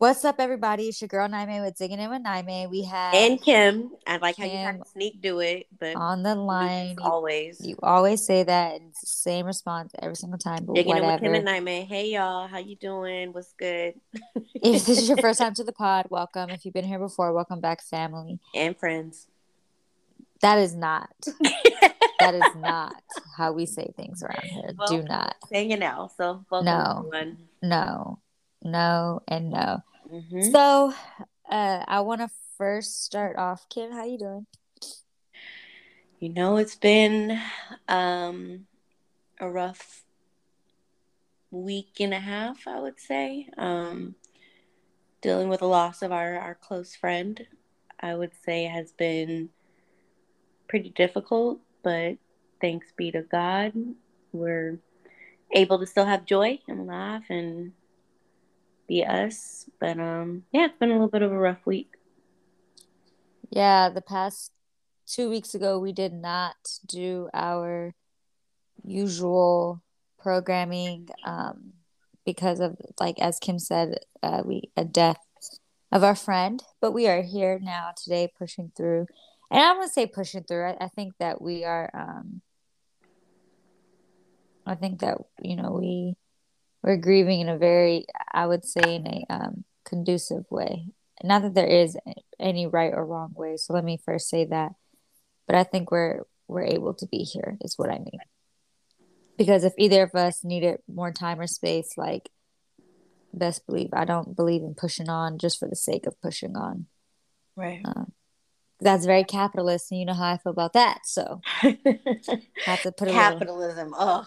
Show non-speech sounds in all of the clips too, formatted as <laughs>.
What's up, everybody? It's your girl Niamey with Digging In with Niamey. We have and Kim. I like how you Kim kind of sneak do it, but on the line. You, always you always say that, and same response every single time. But digging in with. Kim and Naime. Hey y'all, how you doing? What's good? if this is your <laughs> first time to the pod, welcome. If you've been here before, welcome back, family. and friends. That is not. <laughs> that is not how we say things around here. Well, Do not. Saying it now, so welcome No. everyone. No. No and no. Mhm. So, uh, I want to first start off. Kim, how you doing? You know, it's been um a rough week and a half, I would say. Um, dealing with the loss of our our close friend, I would say has been pretty difficult, but thanks be to God, we're able to still have joy and laugh and be us. But um, yeah, it's been a little bit of a rough week. Yeah, the past two weeks ago, we did not do our usual programming um, because of, like, as Kim said, uh, we a death of our friend. But we are here now today, pushing through. And I want to say pushing through. I, I think that we are. Um, I think that you know we we're grieving in a very, I would say, in a um, conducive way. Not that there is any right or wrong way. So let me first say that. But I think we're we're able to be here is what I mean. Because if either of us needed more time or space, like best believe I don't believe in pushing on just for the sake of pushing on. Right. That's very capitalist, and you know how I feel about that. So <laughs> have to put. Capitalism. Oh,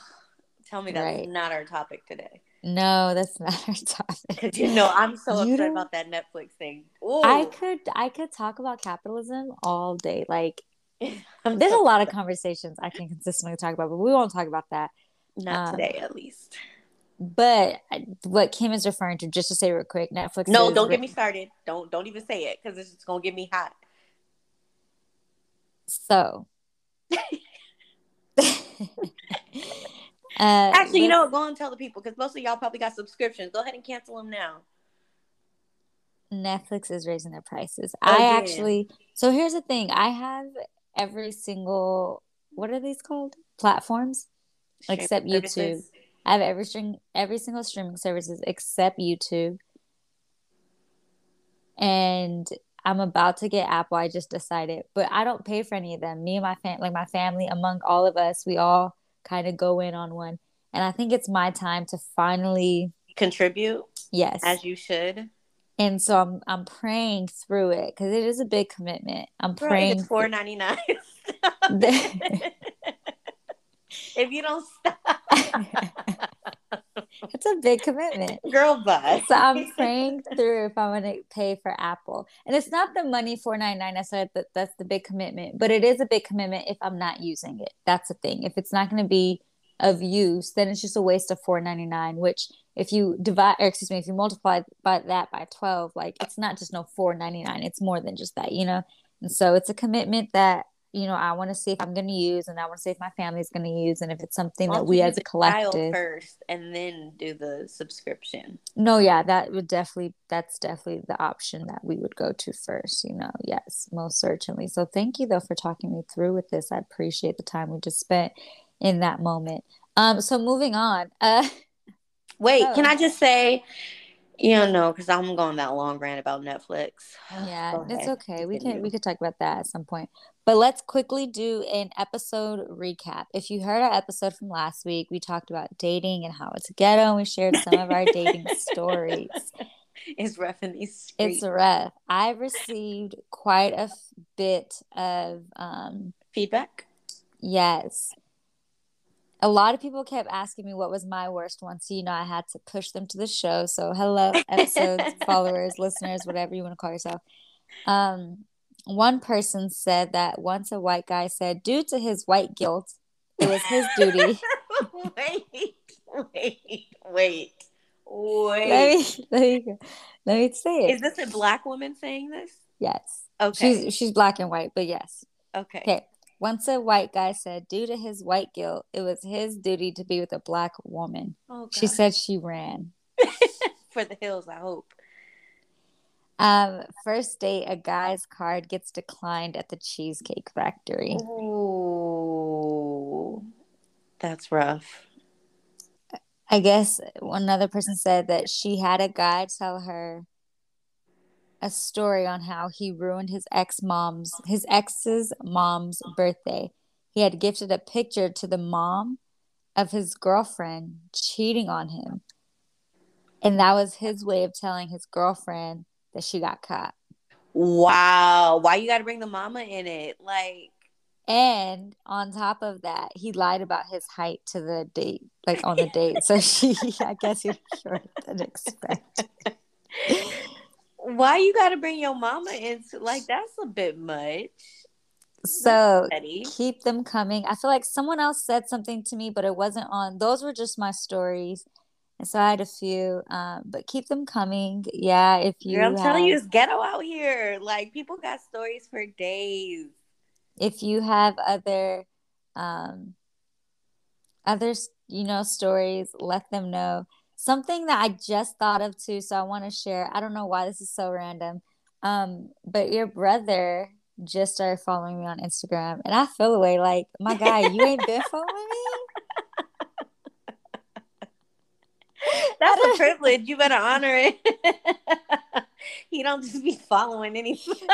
tell me that's Right. not our topic today. No, that's <laughs> not our topic. Because you know I'm so You upset don't- about that Netflix thing. Ooh, I could I could talk about capitalism all day. Like <laughs> there's a lot of conversations I can consistently talk about, but we won't talk about that. not um, today at least. But what Kim is referring to, just to say real quick, Netflix. No, don't re- get me started. Don't don't even say it because it's just gonna get me hot. So. <laughs> uh, Actually, you know, what? go and tell the people because most of y'all probably got subscriptions. Go ahead and cancel them now. Netflix is raising their prices. Oh, I yeah. actually. So here's the thing: I have every single. What are these called? Platforms. Streaming Except YouTube. services. I have every string, every single streaming services except YouTube. And I'm about to get Apple. I just decided, but I don't pay for any of them. Me and my fam, like my family, among all of us, we all kind of go in on one. And I think it's my time to finally, Contribute yes. as you should. and so I'm I'm praying through it because it is a big commitment. I'm praying. it's four ninety nine. <laughs> <laughs> if you don't stop, <laughs> it's a big commitment. <laughs> girl, bye. so I'm <laughs> praying through if I'm going to pay for Apple. And it's not the money four ninety nine. I said that that's the big commitment, but it is a big commitment if I'm not using it. That's the thing. If it's not going to be of use, then it's just a waste of four ninety nine. Which if you divide, or excuse me, if you multiply by that by twelve, like it's not just no four ninety nine. It's more than just that, you know. And so it's a commitment that you know I want to see if I'm going to use, and I want to see if my family's going to use, and if it's something that we as a collective. first and then do the subscription. No, yeah, that would definitely that's definitely the option that we would go to first, you know. Yes, most certainly. So thank you though for talking me through with this. I appreciate the time we just spent in that moment. Um so moving on. Uh <laughs> Wait, Oh. can I just say, you don't know, because I'm going that long rant about Netflix. <sighs> yeah, it's okay. We can we could talk about that at some point. But let's quickly do an episode recap. If you heard our episode from last week, we talked about dating and how it's ghetto and we shared some of our dating stories. <laughs> It's rough in these streets. It's rough. I received quite a f- bit of um Feedback? yes. A lot of people kept asking me what was my worst one, so you know I had to push them to the show. So hello, episodes, <laughs> followers, listeners, whatever you want to call yourself. Um, one person said that once a white guy said, due to his white guilt, it was his duty. wait, <laughs> wait, wait, wait. let me let me let me say it. Is this a black woman saying this? yes, Okay. she's she's black and white, but yes. okay. Okay. Once a white guy said, due to his white guilt, it was his duty to be with a black woman. Oh, She said she ran. <laughs> for the hills, I hope. Um, first date, a guy's card gets declined at the Cheesecake Factory. Ooh, that's rough. I guess another person said that she had a guy tell her a story on how he ruined his ex mom's his ex's mom's birthday. He had gifted a picture to the mom of his girlfriend cheating on him. And that was his way of telling his girlfriend that she got caught. Wow. Why you got to bring the mama in it? Like, and on top of that, he lied about his height to the date, like on the date. So she, <laughs> I guess, you're shorter than expected. <laughs> Why you got to bring your mama into like that's a bit much. So keep them coming. I feel like someone else said something to me, but it wasn't on. Those were just my stories. And so I had a few, um, but keep them coming. Yeah, if you. Girl, I'm have, telling you, it's ghetto out here. Like people got stories for days. If you have other, um, others, you know, stories, let them know. Something that I just thought of too, so I want to share. I don't know why this is so random, um, but your brother just started following me on Instagram, and I feel away like my guy, you ain't been <laughs> following me. That's a <laughs> privilege. You better honor it. <laughs> you don't just be following anything. <laughs> when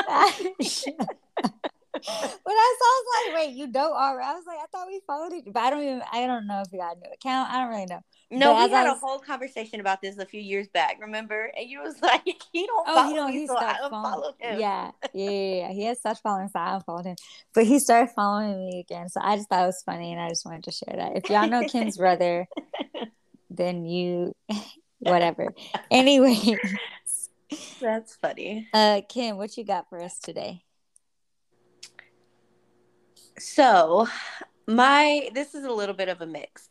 I saw, I was like, "Wait, you don't already?" I was like, "I thought we followed it, but I don't even. I don't know if you got a new account. I don't really know." No, but we had was, a whole conversation about this a few years back. Remember? And you was like, "He don't oh, follow he don't, me, he so I unfollowed him." Yeah, yeah, yeah, yeah. He has such following, so I unfollowed him. But he started following me again, so I just thought it was funny, and I just wanted to share that. If y'all know Kim's brother, then you <laughs> whatever. anyway. <laughs> That's funny. Uh Kim, what you got for us today? So, my this is a little bit of a mix.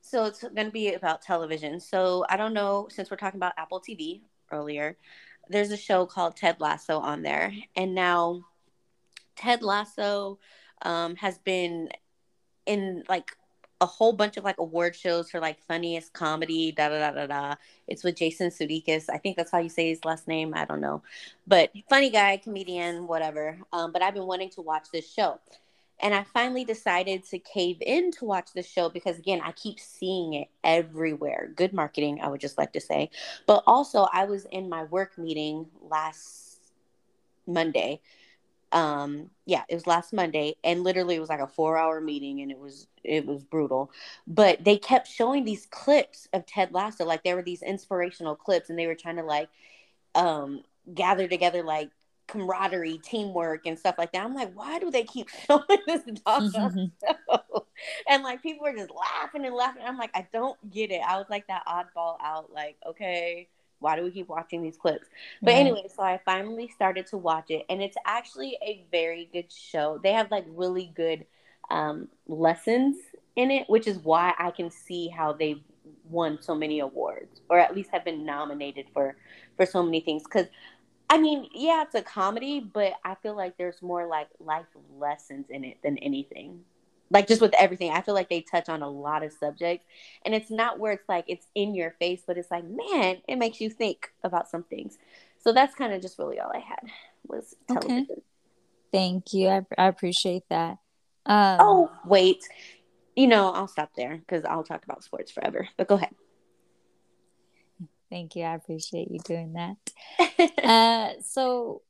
So it's going to be about television. So I don't know since we're talking about Apple TV earlier. There's a show called Ted Lasso on there, and now Ted Lasso um, has been in like a whole bunch of like award shows for like funniest comedy, da da da da da. It's with Jason Sudeikis. I think that's how you say his last name. I don't know, but funny guy, comedian, whatever. Um, but I've been wanting to watch this show, and I finally decided to cave in to watch this show because again, I keep seeing it everywhere. Good marketing, I would just like to say. But also, I was in my work meeting last Monday um yeah it was last monday and literally it was like a four hour meeting and it was it was brutal. But they kept showing these clips of ted lasso like there were these inspirational clips and they were trying to like um gather together like camaraderie teamwork and stuff like that. I'm like why do they keep <laughs> showing this dog <laughs> and like people were just laughing and laughing. I'm like i don't get it. I was like that oddball out like okay why do we keep watching these clips? But mm-hmm. anyway, so I finally started to watch it, and it's actually a very good show. They have like really good um, lessons in it, which is why I can see how they've won so many awards, or at least have been nominated for for so many things. Because I mean, yeah, it's a comedy, but I feel like there's more like life lessons in it than anything like just with everything i feel like they touch on a lot of subjects and it's not where it's like it's in your face but it's like man it makes you think about some things. So that's kind of just really all i had was television. Okay. thank you. I, I appreciate that. Um, oh wait. You know i'll stop there because i'll talk about sports forever but go ahead. Thank you. I appreciate you doing that. <laughs> Uh, so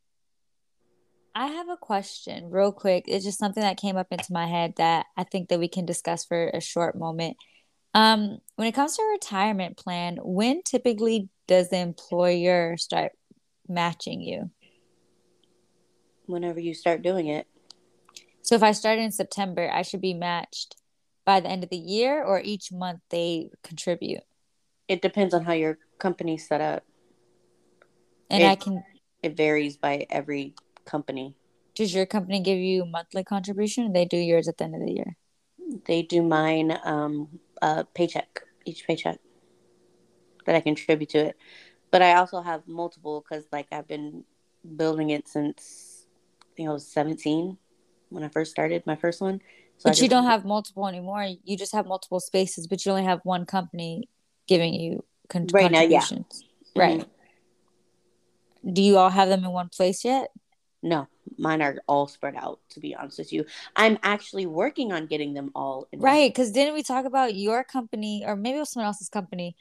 I have a question real quick. It's just something that came up into my head that I think that we can discuss for a short moment. Um, when it comes to a retirement plan, when typically does the employer start matching you? Whenever you start doing it. So if I start in September, I should be matched by the end of the year or each month they contribute? It depends on how your company's set up. And it, I can it varies by every company. Does your company give you monthly contribution? they do yours at the end of the year? They do mine um, paycheck, each paycheck that I contribute to it. But I also have multiple because, like, I've been building it since I think I was 17 when I first started my first one. So but you don't have multiple anymore. You just have multiple spaces, but you only have one company giving you con- right contributions. Now, yeah. Right. Mm-hmm. do you all have them in one place yet? No, mine are all spread out. To be honest with you, I'm actually working on getting them all. right, because didn't we talk about your company, or maybe it was someone else's company?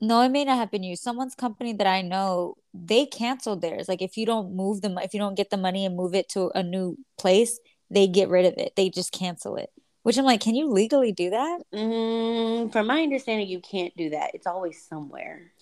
No, it may not have been you. Someone's company that I know, they canceled theirs. Like if you don't move them, if you don't get the money and move it to a new place, they get rid of it. They just cancel it. Which I'm like, can you legally do that? Mm, from my understanding, you can't do that. It's always somewhere.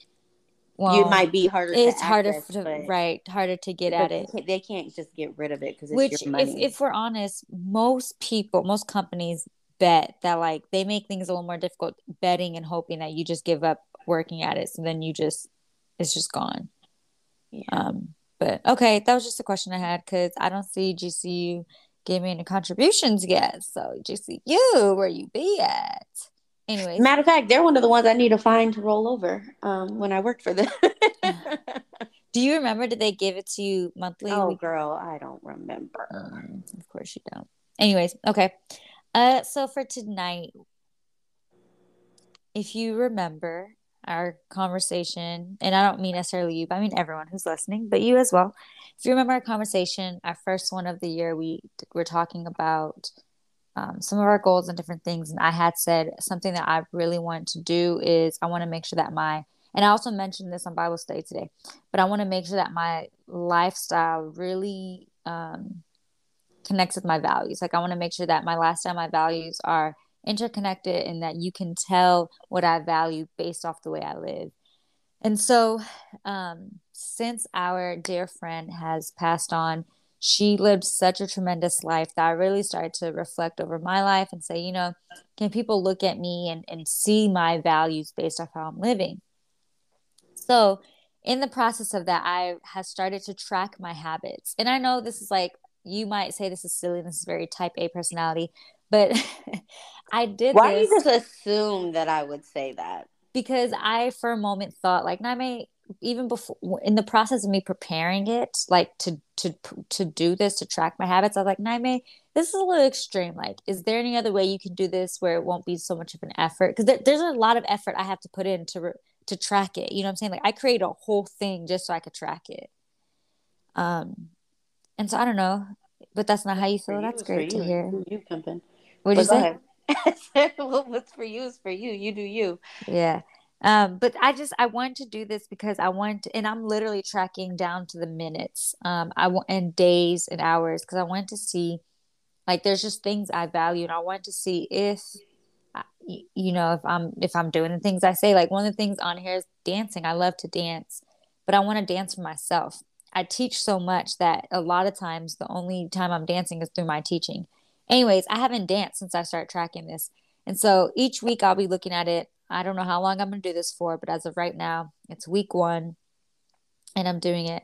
Well, it might be harder. It's harder access, to right, harder to get at it. They can't just get rid of it because Which, If, if we're honest, most people, most companies bet that like they make things a little more difficult betting and hoping that you just give up working at it so then you just it's just gone yeah. um but okay that was just a question i had because i don't see gcu giving any contributions yet so gcu where you be at Anyways. Matter of fact, they're one of the ones I need to find to roll over um, when I worked for them. <laughs> Do you remember? Did they give it to you monthly? Oh, girl, I don't remember. Um, of course you don't. Anyways, okay. Uh, so for tonight, if you remember our conversation, and I don't mean necessarily you, but I mean everyone who's listening, but you as well. If you remember our conversation, our first one of the year, we were talking about um, some of our goals and different things. And I had said something that I really want to do is I want to make sure that my, and I also mentioned this on Bible study today, but I want to make sure that my lifestyle really um, connects with my values. Like I want to make sure that my lifestyle, my values are interconnected and that you can tell what I value based off the way I live. And so, um, since our dear friend has passed on, she lived such a tremendous life that I really started to reflect over my life and say, you know, can people look at me and, and see my values based off how I'm living? So, in the process of that, I have started to track my habits. And I know this is like, you might say this is silly, this is very type A personality, but <laughs> I did Why do you just assume that I would say that? Because I, for a moment, thought like, Niamey, even before in the process of me preparing it like to to to do this to track my habits i was like niamey this is a little extreme like is there any other way you can do this where it won't be so much of an effort? Because there, there's a lot of effort i have to put in to to track it you know what i'm saying? Like i create a whole thing just so i could track it. Um and so i don't know but that's not how you feel that's great to hear. you pumping what did you say? <laughs> what's for you is for you you do you. Yeah um but i just i want to do this because i want to, and i'm literally tracking down to the minutes um i want and days and hours because i want to see like there's just things i value and i want to see if you know if i'm if i'm doing the things i say. Like one of the things on here is dancing. I love to dance but i want to dance for myself. I teach so much that a lot of times the only time i'm dancing is through my teaching. Anyways i haven't danced since i started tracking this and so each week i'll be looking at it I don't know how long I'm going to do this for, but as of right now, it's week one and I'm doing it.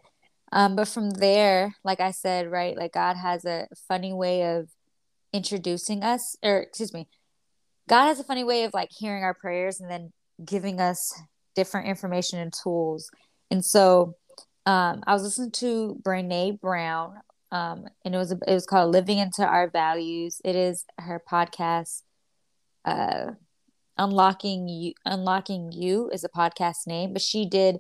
Um, but from there, like I said, right, like God has a funny way of introducing us, or excuse me, God has a funny way of like hearing our prayers and then giving us different information and tools. And so um, I was listening to Brene Brown, um, and it was it was called "Living into Our Values." It is her podcast. Uh, unlocking you unlocking you is a podcast name but she did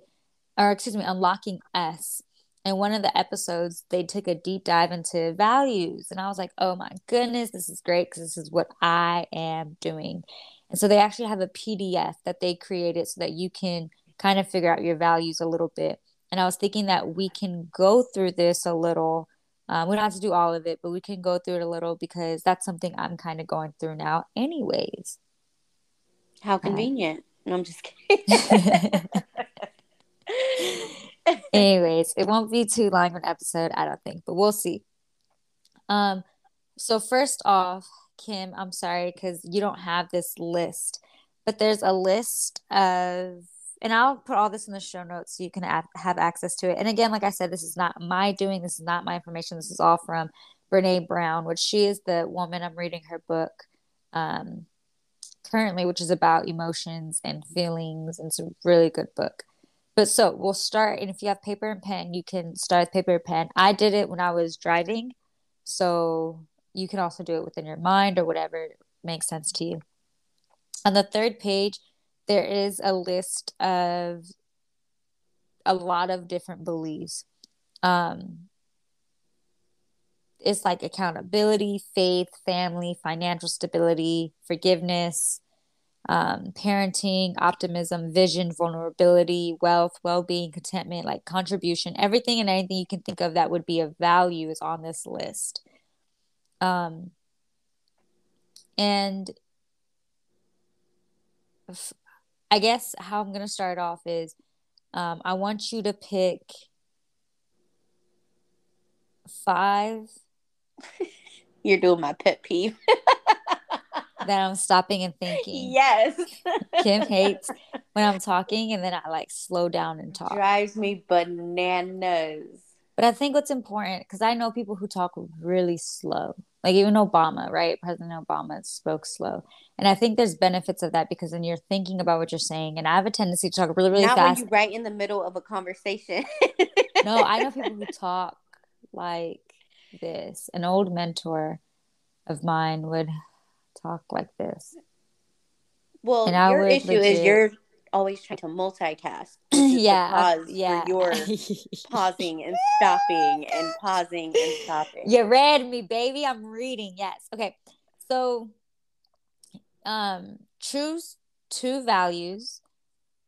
or excuse me unlocking us. And one of the episodes they took a deep dive into values and i was like oh my goodness this is great because this is what i am doing. And so they actually have a pdf that they created so that you can kind of figure out your values a little bit. And i was thinking that we can go through this a little um, we don't have to do all of it but we can go through it a little because that's something i'm kind of going through now anyways how convenient. No, I'm just kidding. <laughs> <laughs> Anyways, it won't be too long of an episode, I don't think, but we'll see. Um, so first off, Kim, I'm sorry because you don't have this list, but there's a list of, and I'll put all this in the show notes so you can have, have access to it. And again, like I said, this is not my doing. This is not my information. This is all from Brene Brown, which she is the woman I'm reading her book. Um, currently, which is about emotions and feelings. And it's a really good book. But so we'll start, and if you have paper and pen, you can start with paper and pen. I did it when I was driving, so you can also do it within your mind or whatever makes sense to you. On the third page, there is a list of a lot of different beliefs. Um, it's like accountability, faith, family, financial stability, forgiveness, um, parenting, optimism, vision, vulnerability, wealth, well being, contentment, like contribution, everything and anything you can think of that would be of value is on this list. Um, and I guess how I'm going to start off is um, I want you to pick five. <laughs> You're doing my pet peeve. <laughs> that I'm stopping and thinking. Yes. <laughs> Kim hates when I'm talking and then I like slow down and talk. Drives me bananas. But I think what's important because I know people who talk really slow. Like even Obama, right? President Obama spoke slow. And I think there's benefits of that because then you're thinking about what you're saying. And I have a tendency to talk really, really Not fast. when you're right in the middle of a conversation. no, I know people who talk like this. An old mentor of mine would talk like this. Well, your issue legit... is you're always trying to multitask. <clears throat> yeah, pause yeah. For your <laughs> pausing and stopping and pausing and stopping. You read me, baby. I'm reading. Yes. Okay. So, um, choose two values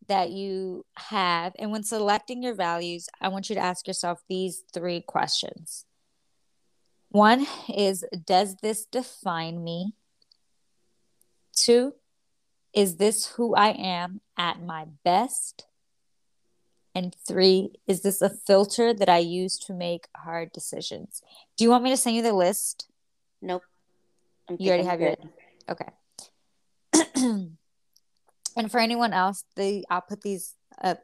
that you have, and when selecting your values, I want you to ask yourself these three questions. One is, does this define me? Two, is this who I am at my best? And three, is this a filter that I use to make hard decisions? Do you want me to send you the list? Nope. You already have good. your okay. <clears throat> and for anyone else, the I'll put these up.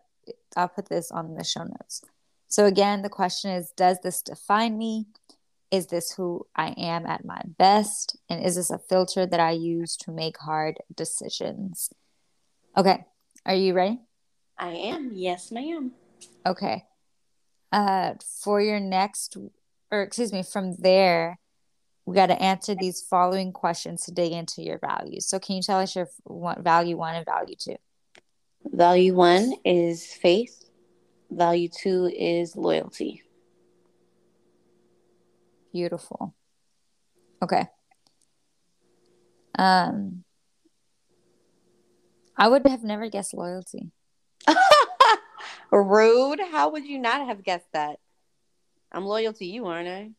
I'll put this on the show notes. So again, the question is: Does this define me? Is this who I am at my best? And is this a filter that I use to make hard decisions? Okay. Are you ready? I am. Yes, ma'am. Okay. Uh, for your next, or excuse me, from there, we got to answer these following questions to dig into your values. So, can you tell us your value one and value two? Value one is faith, value two is loyalty. Beautiful. Okay. Um, I would have never guessed loyalty. <laughs> Rude. How would you not have guessed that? I'm loyal to you, aren't I?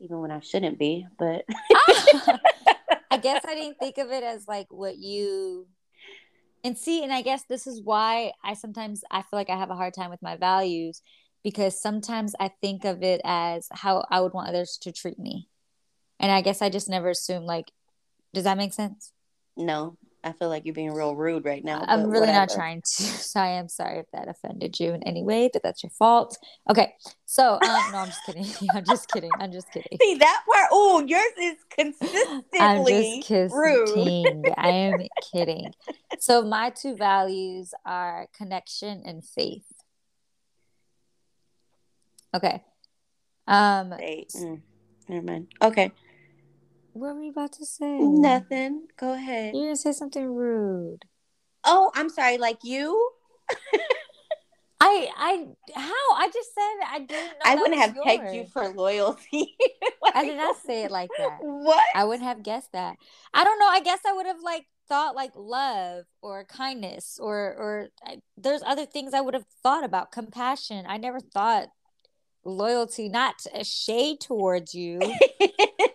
Even when I shouldn't be, but <laughs> I guess I <laughs> didn't think of it as like what you and see, and I guess this is why I sometimes I feel like I have a hard time with my values because sometimes I think of it as how I would want others to treat me. And I guess I just never assume like does that make sense? No. I feel like you're being real rude right now. I'm really whatever. not trying to. <laughs> So I am sorry if that offended you in any way, but that's your fault. Okay. So um, no, I'm just kidding. <laughs> I'm just kidding. I'm just kidding. See that part? Oh, yours is consistently I'm just kidding. rude. I am kidding. So my two values are connection and faith. Okay. Um Wait. Mm, never mind. Okay. What were you about to say? Nothing. Go ahead. You're gonna say something rude. Oh, I'm sorry. Like you? I I how I just said I didn't. I wouldn't have yours. pegged you for loyalty. <laughs> I did not say it like that. What? I wouldn't have guessed that. I don't know. I guess I would have like thought like love or kindness or or I, there's other things I would have thought about compassion. I never thought loyalty, not a shade towards you. <laughs>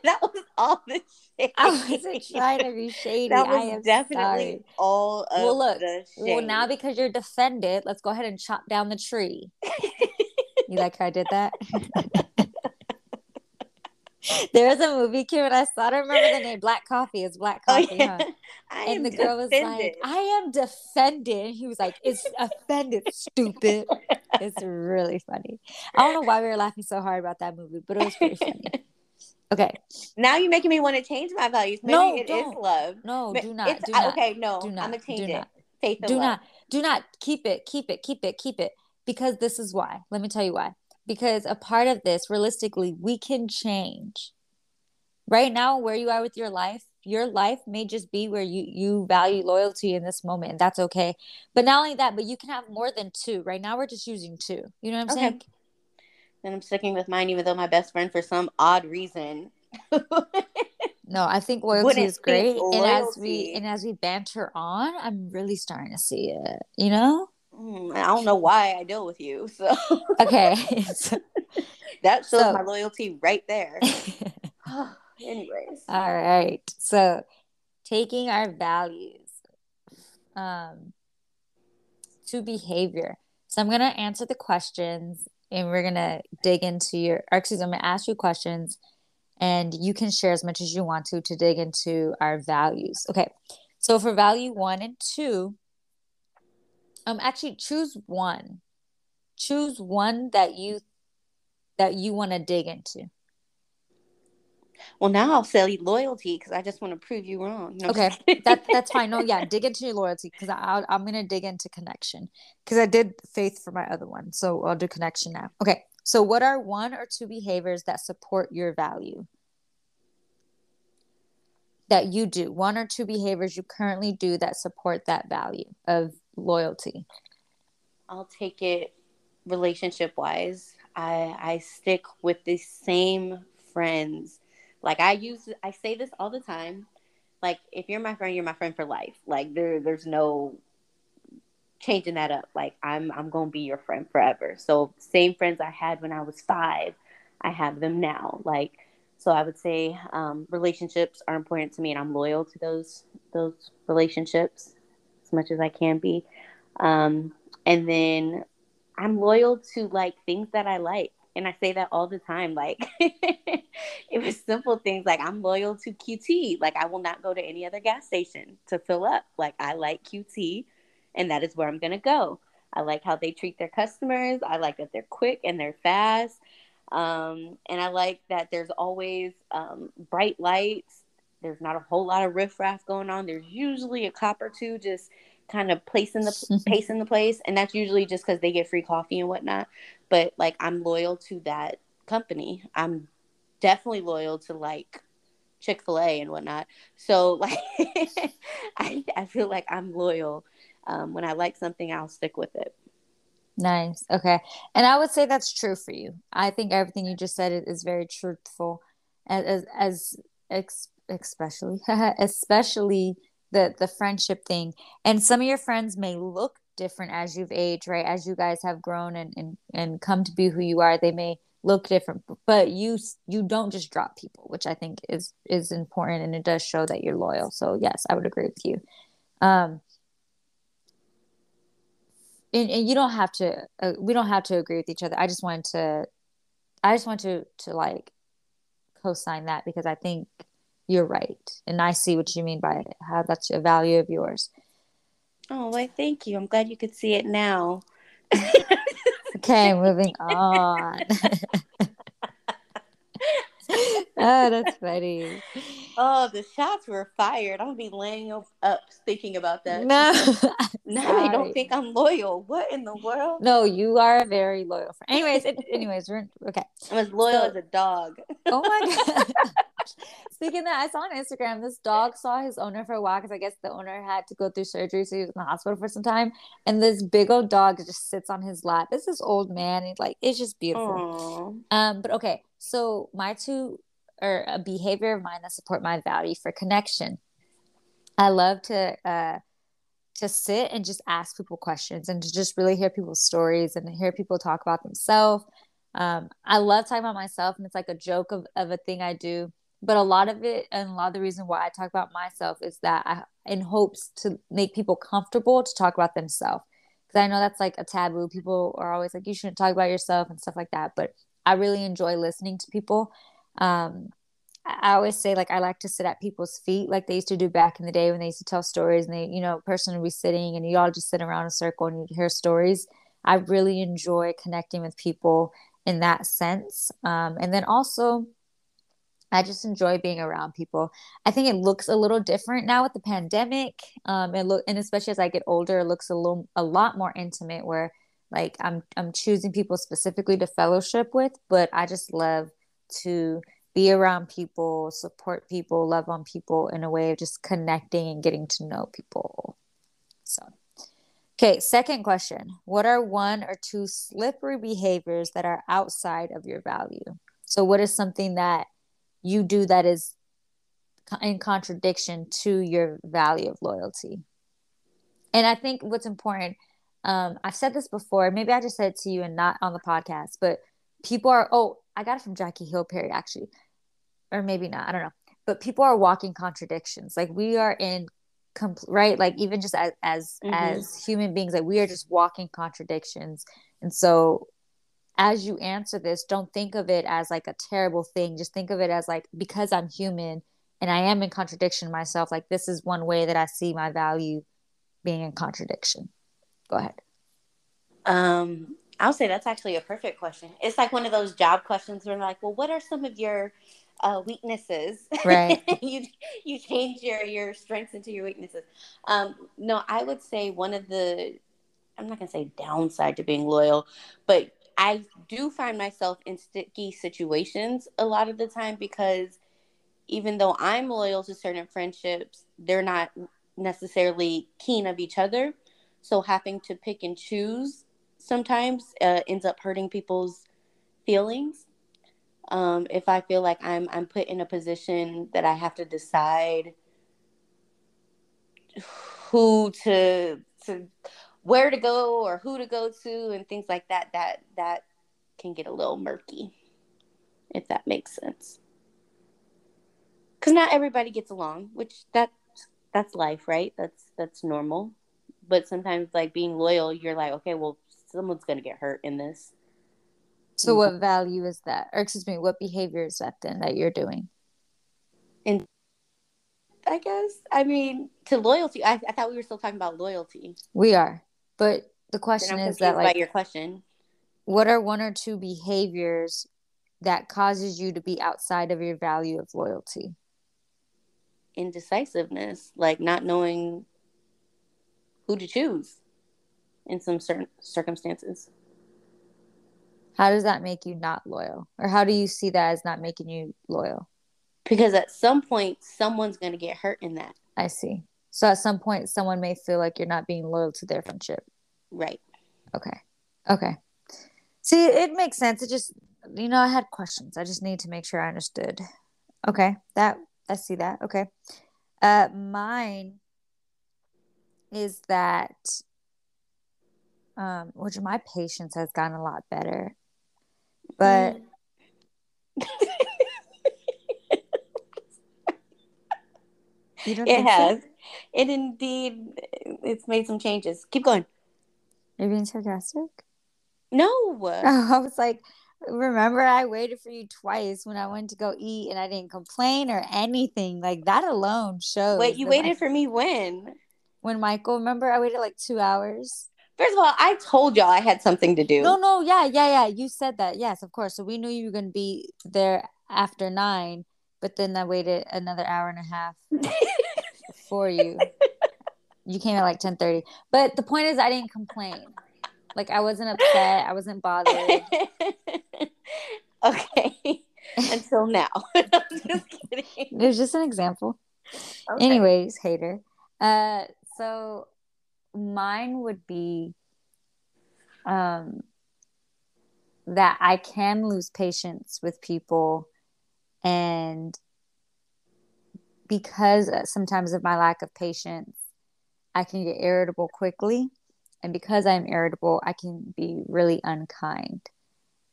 that was all the shade. I wasn't trying to be shady. That was definitely sorry. all of well, look, the shade. Well, now because you're defended, let's go ahead and chop down the tree. <laughs> you like how I did that? <laughs> <laughs> there was a movie, Kim, and I saw. I remember the name Black Coffee. It's Black oh, Coffee, oh, yeah. huh? <laughs> and the girl defended. was like, "I am defended." He was like, "It's <laughs> offended, stupid." It's really funny. I don't know why we were laughing so hard about that movie, but it was pretty funny. Okay. Now you're making me want to change my values. Maybe no, it don't. is love. No, do not. It's, do not. Okay, no, do not, I'm gonna change do it. Not, Faith do love. not. Do not keep it. Keep it. Keep it. Keep it. Because this is why. Let me tell you why. Because a part of this, realistically, we can change. Right now, where you are with your life, your life may just be where you you value loyalty in this moment and that's okay but not only that but you can have more than two right now we're just using two you know what i'm okay. saying and i'm sticking with mine even though my best friend for some odd reason <laughs> no i think loyalty Wouldn't is great loyalty. and as we and as we banter on i'm really starting to see it you know mm, i don't know why i deal with you so. Okay. <laughs> That <laughs> shows so, my loyalty right there. <laughs> <sighs> Anyways. All right. So taking our values um to behavior. So i'm going to answer the questions and we're going to dig into your or excuse me, i'm going to ask you questions and you can share as much as you want to to dig into our values. Okay. So for value one and two um actually choose one choose one that you that you want to dig into well, now I'll sell you loyalty because I just want to prove you wrong. No, okay, that <laughs> that's fine. No, yeah, dig into your loyalty because i I'm gonna dig into connection because I did faith for my other one, so I'll do connection now. Okay, so what are one or two behaviors that support your value? That you do one or two behaviors you currently do that support that value of loyalty. I'll take it relationship wise. I I stick with the same friends like I use I say this all the time. Like if you're my friend, you're my friend for life. Like there there's no changing that up. Like I'm I'm to be your friend forever. So same friends I had when I was 5, I have them now. Like so I would say um, relationships are important to me and I'm loyal to those those relationships much as I can be. Um, and then I'm loyal to like things that I like and I say that all the time. Like <laughs> it was simple things like I'm loyal to QT. Like I will not go to any other gas station to fill up. Like I like QT and that is where I'm gonna go. I like how they treat their customers. I like that they're quick and they're fast. Um, and I like that there's always um, bright lights. There's not a whole lot of riffraff going on. There's usually a cop or two just kind of placing the <laughs> pacing the place, and that's usually just because they get free coffee and whatnot but like I'm loyal to that company. I'm definitely loyal to like Chick fil A and whatnot. So <laughs> like I, I feel like I'm loyal. Um, when I like something, I'll stick with it. Nice. Okay. And I would say that's true for you. I think everything you just said is very truthful as, as, as especially, <laughs> especially the, the friendship thing. And some of your friends may look different as you've aged, right? As you guys have grown and, and, and come to be who you are, they may look different, but you, you don't just drop people, which I think is, is important. And it does show that you're loyal. So yes, I would agree with you. Um, and, and you don't have to, uh, we don't have to agree with each other. I just wanted to, I just want to, to like co-sign that because I think you're right. And I see what you mean by it, how that's a value of yours. Oh, why, thank you. I'm glad you could see it now. <laughs> okay, moving on. <laughs> oh, that's funny. Oh, the shots were fired. I'm gonna be laying up, thinking about that. No, <laughs> now I don't think I'm loyal. What in the world? No, you are a very loyal friend. Anyways, it, anyways, we're okay. I'm as loyal so, as a dog. oh my god. <laughs> Speaking that, I saw on Instagram this dog saw his owner for a while because I guess the owner had to go through surgery, so he was in the hospital for some time. And this big old dog just sits on his lap. It's this old man. He's like, it's just beautiful. Aww. Um, but okay, so my two or a behavior of mine that support my value for connection. I love to uh to sit and just ask people questions and to just really hear people's stories and hear people talk about themselves. Um, I love talking about myself, and it's like a joke of, of a thing I do but a lot of it and a lot of the reason why I talk about myself is that I in hopes to make people comfortable to talk about themselves because I know that's like a taboo. People are always like you shouldn't talk about yourself and stuff like that, but I really enjoy listening to people. Um, I always say like I like to sit at people's feet like they used to do back in the day when they used to tell stories and they you know person would be sitting and you all just sit around a circle and you hear stories. I really enjoy connecting with people in that sense, um, and then also I just enjoy being around people. I think it looks a little different now with the pandemic. Um, and look, and especially as I get older, it looks a little, a lot more intimate. Where like I'm, I'm choosing people specifically to fellowship with, but I just love to be around people, support people, love on people in a way of just connecting and getting to know people. So, okay, second question What are one or two slippery behaviors that are outside of your value? So, what is something that you do that is in contradiction to your value of loyalty? And I think what's important, um, I've said this before, maybe I just said it to you and not on the podcast, but people are, oh, I got it from Jackie Hill Perry actually, or maybe not. I don't know. But people are walking contradictions. Like we are in complete right. Like even just as as mm-hmm. as human beings, like we are just walking contradictions. And so, as you answer this, don't think of it as like a terrible thing. Just think of it as like because I'm human and I am in contradiction myself. Like this is one way that I see my value being in contradiction. Go ahead. Um, I'll say that's actually a perfect question. It's like one of those job questions where I'm like, well, what are some of your uh, weaknesses? Right. <laughs> you you change your your strengths into your weaknesses. Um, no, I would say one of the I'm not gonna say downside to being loyal, but I do find myself in sticky situations a lot of the time because even though I'm loyal to certain friendships, they're not necessarily keen of each other. So having to pick and choose sometimes uh, ends up hurting people's feelings. Um, if I feel like I'm I'm put in a position that I have to decide who to to where to go or who to go to and things like that, that that can get a little murky, if that makes sense. Because not everybody gets along, which that that's life, right? That's that's normal. But sometimes, like being loyal, you're like, okay, well, someone's going to get hurt in this. So, mm-hmm. what value is that? Or, excuse me, what behavior is that then that you're doing? And I guess, I mean, to loyalty, I, I thought we were still talking about loyalty. We are. But the question is that, like, your question, what are one or two behaviors that causes you to be outside of your value of loyalty? Indecisiveness, like not knowing who to choose in some certain circumstances. How does that make you not loyal? Or how do you see that as not making you loyal? Because at some point, someone's going to get hurt in that. I see. So at some point, someone may feel like you're not being loyal to their friendship. Right. Okay. Okay. See, it makes sense. It just, you know, I had questions. I just need to make sure I understood. Okay. That, I see that. Okay. Uh, mine is that um, which my patience has gotten a lot better. But mm. <laughs> it has. So? It indeed it's made some changes. Keep going. Are you being sarcastic? No. Oh, <laughs> I was like, remember I waited for you twice when I went to go eat and I didn't complain or anything. Like that alone shows. Wait, you waited for me when? When Michael, remember I waited like two hours. First of all, I told y'all I had something to do. No, no, yeah, yeah, yeah. You said that. Yes, of course. So we knew you were going to be there after nine, but then I waited another hour and a half <laughs> for you. You came at like ten thirty. But the point is, I didn't complain. Like I wasn't upset. I wasn't bothered. <laughs> okay. Until now. <laughs> I'm just kidding. It was just an example. Okay. Anyways, hater. Uh, so mine would be um, that I can lose patience with people and because uh, sometimes of my lack of patience I can get irritable quickly and because I'm irritable I can be really unkind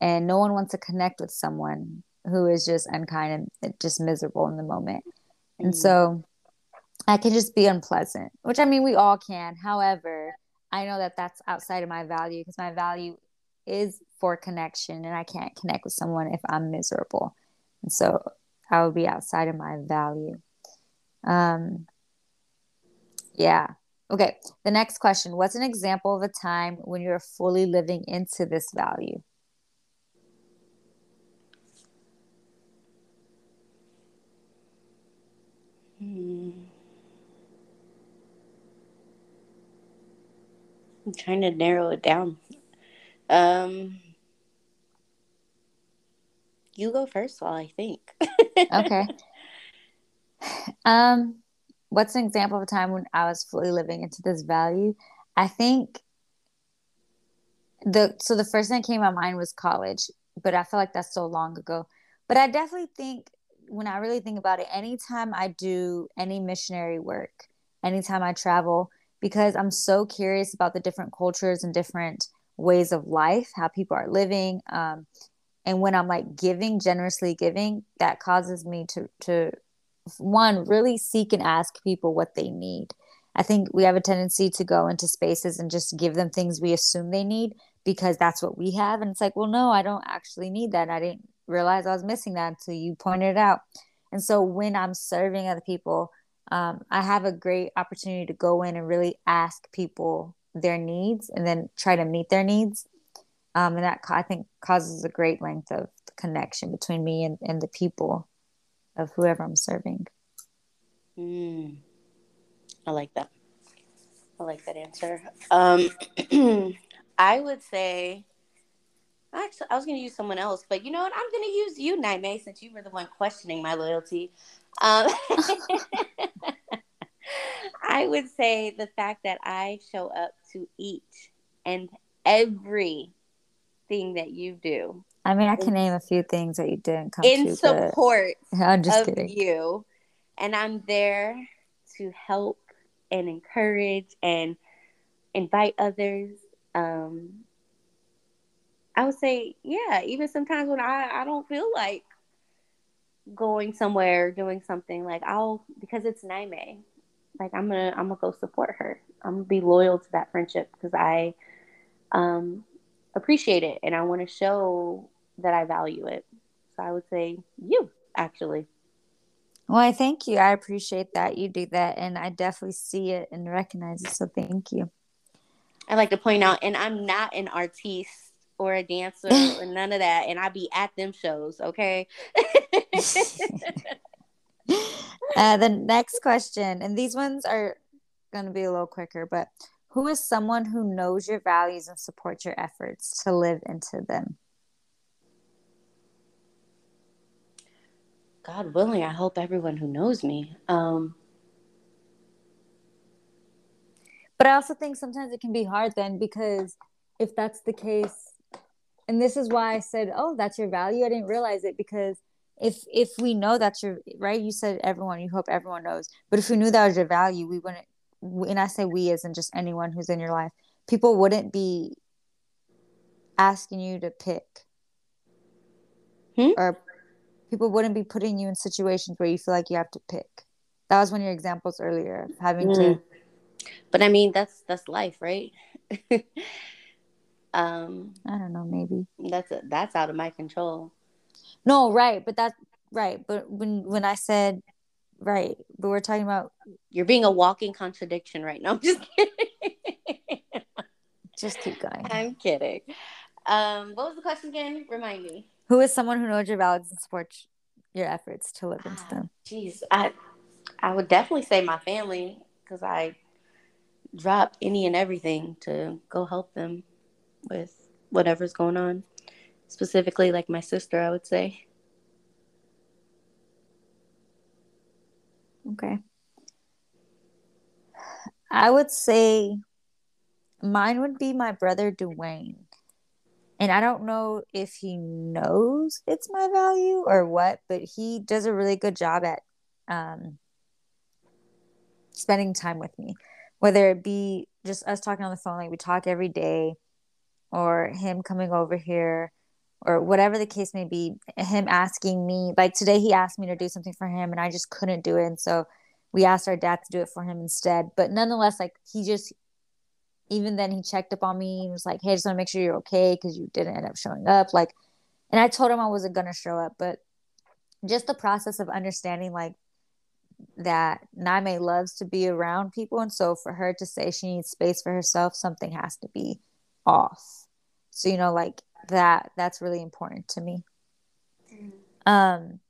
and no one wants to connect with someone who is just unkind and just miserable in the moment mm. and so I can just be unpleasant, which I mean, we all can. However, I know that that's outside of my value because my value is for connection and I can't connect with someone if I'm miserable. And so I would be outside of my value. Um, yeah. Okay. The next question What's an example of a time when you're fully living into this value? Hmm. I'm trying to narrow it down. Um, you go first while I think. <laughs> okay. Um, what's an example of a time when I was fully living into this value? I think the so the first thing that came to my mind was college, but I feel like that's so long ago. But I definitely think when I really think about it, anytime I do any missionary work, anytime I travel, because I'm so curious about the different cultures and different ways of life, how people are living. Um, and when I'm like giving, generously giving, that causes me to to one really seek and ask people what they need. I think we have a tendency to go into spaces and just give them things we assume they need because that's what we have. And it's like, well, no, I don't actually need that. I didn't realize I was missing that until you pointed it out. And so when I'm serving other people, um, I have a great opportunity to go in and really ask people their needs and then try to meet their needs. Um, and that I think causes a great length of connection between me and, and the people of whoever I'm serving. Mm. I like that. I like that answer. Um, <clears throat> I would say, actually, I was going to use someone else, but you know what? I'm going to use you, Niamey, since you were the one questioning my loyalty. Um, <laughs> I would say the fact that I show up to eat and everything that you do. I mean, I can name a few things that you didn't come in to, support <laughs> I'm just of kidding. you, and I'm there to help and encourage and invite others. Um, I would say, yeah, even sometimes when I, I don't feel like going somewhere, doing something, like I'll because it's Niamey, like I'm gonna I'm gonna go support her. I'm gonna be loyal to that friendship because I um appreciate it and I want to show that I value it. So I would say you actually. Well, I thank you. I appreciate that you do that, and I definitely see it and recognize it. So thank you. I like to point out, and I'm not an artiste or a dancer <laughs> or none of that, and I be at them shows. Okay. <laughs> uh, the next question, and these ones are going to be a little quicker, but who is someone who knows your values and supports your efforts to live into them? God willing, I hope everyone who knows me. Um, but I also think sometimes it can be hard then because if that's the case, and this is why I said, "Oh, that's your value." I didn't realize it because if if we know that's your right, you said everyone. You hope everyone knows, but if we knew that was your value, we wouldn't. And I say we isn't just anyone who's in your life. People wouldn't be asking you to pick, hmm? or people wouldn't be putting you in situations where you feel like you have to pick. That was one of your examples earlier having mm. to. But I mean, that's that's life, right? <laughs> um, I don't know, maybe that's a, that's out of my control. No, right, but that's right. But when when I said right, but we're talking about you're being a walking contradiction right now. I'm just kidding. just keep going. I'm kidding. Um, what was the question again? Remind me. Who is someone who knows your values and supports your efforts to live into them? Jeez, I I would definitely say my family because I drop any and everything to go help them with whatever's going on. Specifically, like my sister, I would say. Okay. I would say mine would be my brother Dwayne and I don't know if he knows it's my value or what, but he does a really good job at um, spending time with me, whether it be just us talking on the phone, like we talk every day, or him coming over here, or whatever the case may be, him asking me, like today he asked me to do something for him and I just couldn't do it. And so we asked our dad to do it for him instead. But nonetheless, like he just even then he checked up on me and was like, Hey, I just want to make sure you're okay because you didn't end up showing up. Like, and I told him I wasn't going to show up, but just the process of understanding like that Niamey loves to be around people. And so for her to say she needs space for herself, something has to be off. So, you know, like that, that's really important to me. Um,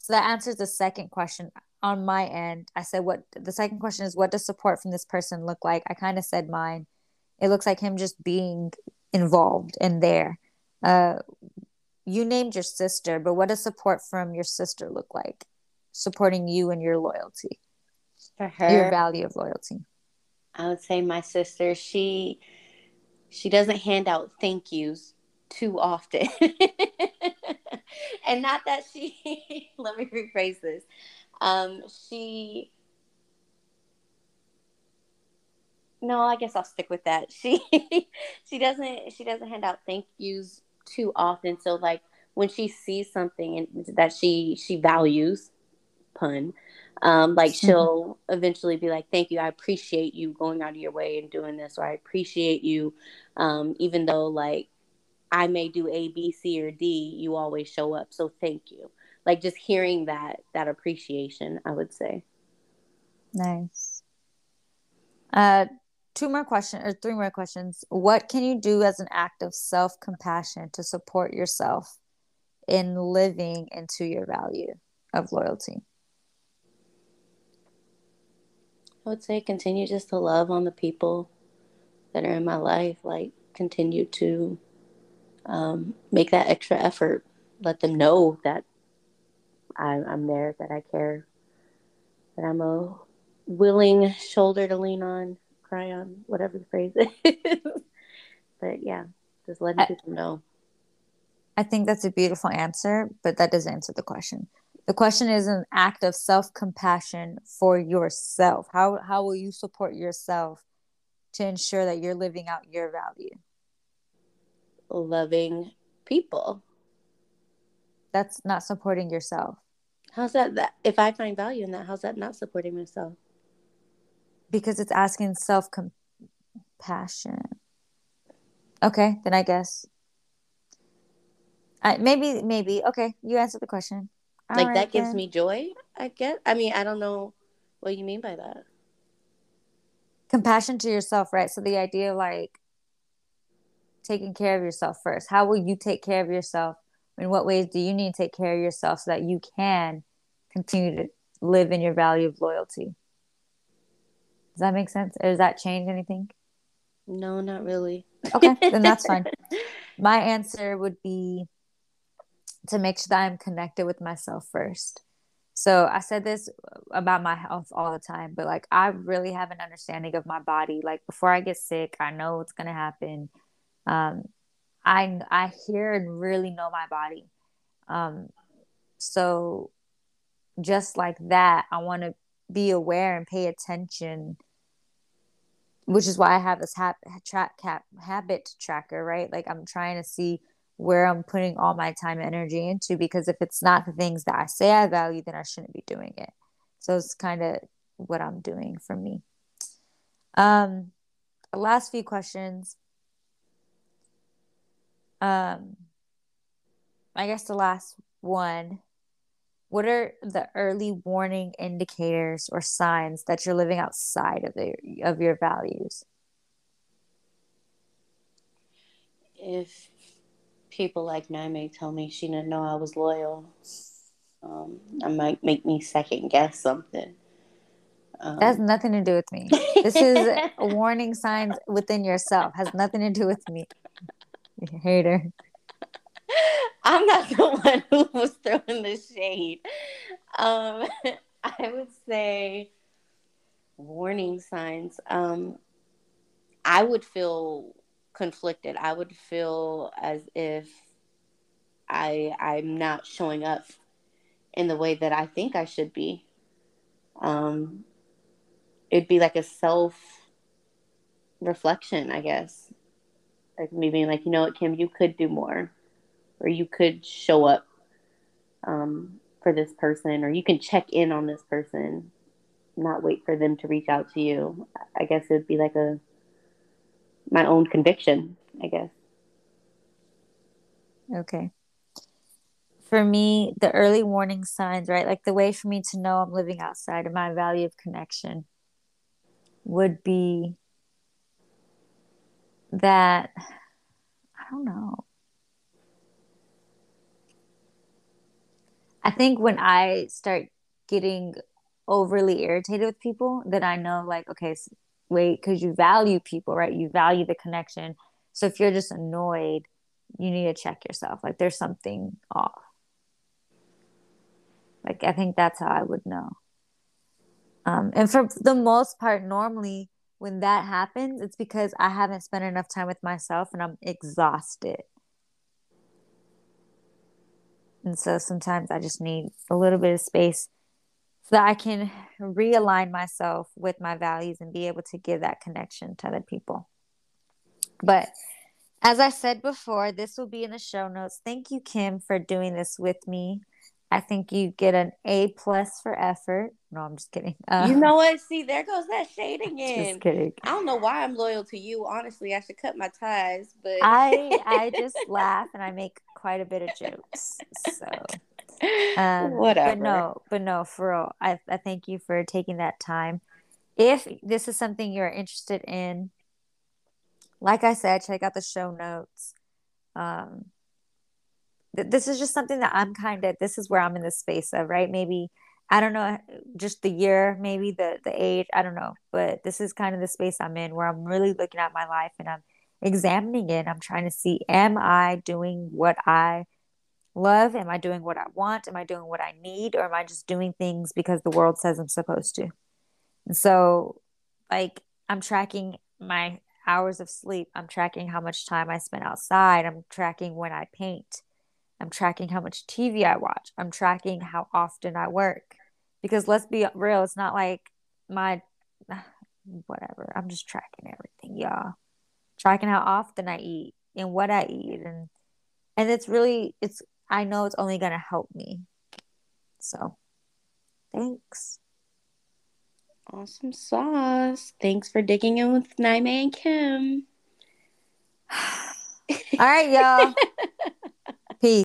so that answers the second question on my end, I said, what the second question is, what does support from this person look like? I kind of said mine. It looks like him just being involved and there. Uh, you named your sister, but what does support from your sister look like? Supporting you and your loyalty. For her, your value of loyalty. I would say my sister, she she doesn't hand out thank yous too often. <laughs> and not that she <laughs> let me rephrase this. Um she no, I guess I'll stick with that. <laughs> She she doesn't she doesn't hand out thank yous too often. So like when she sees something and that she she values, pun, um, like mm-hmm. she'll eventually be like, "Thank you, I appreciate you going out of your way and doing this," or "I appreciate you," um, even though like I may do A, B, C, or D, you always show up. So thank you. Like just hearing that that appreciation, I would say. Nice. Uh, two more questions or three more questions. What can you do as an act of self compassion to support yourself in living into your value of loyalty? I would say continue just to love on the people that are in my life. Like continue to um, make that extra effort. Let them know that I, I'm there, that I care, that I'm a willing shoulder to lean on, cry on, whatever the phrase <laughs> is. but yeah, just letting I, people know. I think that's a beautiful answer, but that doesn't answer the question. The question is an act of self-compassion for yourself. How how will you support yourself to ensure that you're living out your value? Loving people. That's not supporting yourself. How's that that if I find value in that, how's that not supporting myself? Because it's asking self-compassion. Okay, then I guess. I, maybe, maybe. Okay, you answered the question like right, that gives then. me joy i guess i mean i don't know what you mean by that compassion to yourself right so the idea like taking care of yourself first? How will you take care of yourself? In what ways do you need to take care of yourself so that you can continue to live in your value of loyalty? Does that make sense? Or does that change anything? No not really. Okay then that's fine. <laughs> My answer would be to make sure that I'm connected with myself first. So I said this about my health all the time, but like I really have an understanding of my body. Like before I get sick, I know what's gonna happen. Um, I I hear and really know my body. Um, so just like that, I want to be aware and pay attention, which is why I have this hab- track cap habit tracker, right? Like I'm trying to see where I'm putting all my time and energy into because if it's not the things that I say I value, then I shouldn't be doing it. So it's kind of what I'm doing for me. Um, last few questions. Um, I guess the last one. What are the early warning indicators or signs that you're living outside of the of your values? If people like Niamey tell me she didn't know I was loyal. Um, I might make me second guess something. Um, that has nothing to do with me. This is <laughs> warning signs within yourself. Has nothing to do with me. Hater. I'm not the one who was throwing the shade. Um, <laughs> I would say warning signs. Um, I would feel conflicted. I would feel as if I I'm not showing up in the way that I think I should be. Um, it'd be like a self reflection, I guess. Like me being like, you know what, Kim, you could do more, or you could show up um, for this person, or you can check in on this person, not wait for them to reach out to you. I guess it would be like a my own conviction, I guess. Okay. For me, the early warning signs, right? Like the way for me to know I'm living outside of my value of connection would be that I don't know. I think when I start getting overly irritated with people, that I know like, okay, wait because you value people right you value the connection so if you're just annoyed you need to check yourself. Like there's something off. Like I think that's how I would know. Um, and for the most part, normally when that happens, it's because I haven't spent enough time with myself and I'm exhausted. And so sometimes I just need a little bit of space so that I can realign myself with my values and be able to give that connection to other people. But as I said before, this will be in the show notes. Thank you, Kim, for doing this with me. I think you get an A plus for effort. No, I'm just kidding. Uh, <laughs> you know what? See, there goes that shade again. <laughs> Just kidding. I don't know why I'm loyal to you. Honestly, I should cut my ties, but I <laughs> I just laugh and I make quite a bit of jokes. So um, whatever. But no, but no, for real. I I thank you for taking that time. If this is something you're interested in, like I said, check out the show notes. Um, this is just something that I'm kind of this is where I'm in the space of right? Maybe I don't know just the year maybe the the age I don't know but this is kind of the space I'm in where I'm really looking at my life and I'm examining it. I'm trying to see am I doing what I love? Am I doing what I want? Am I doing what I need? Or am I just doing things because the world says I'm supposed to? And so like I'm tracking my hours of sleep. I'm tracking how much time I spend outside. I'm tracking when I paint I'm tracking how much TV I watch. I'm tracking how often I work. Because let's be real, it's not like my <sighs> whatever. I'm just tracking everything, y'all. Tracking how often I eat and what I eat and and it's really it's I know it's only going to help me. So, thanks. Awesome sauce. Thanks for digging in with Niamey and Kim. <sighs> All right, y'all. <laughs>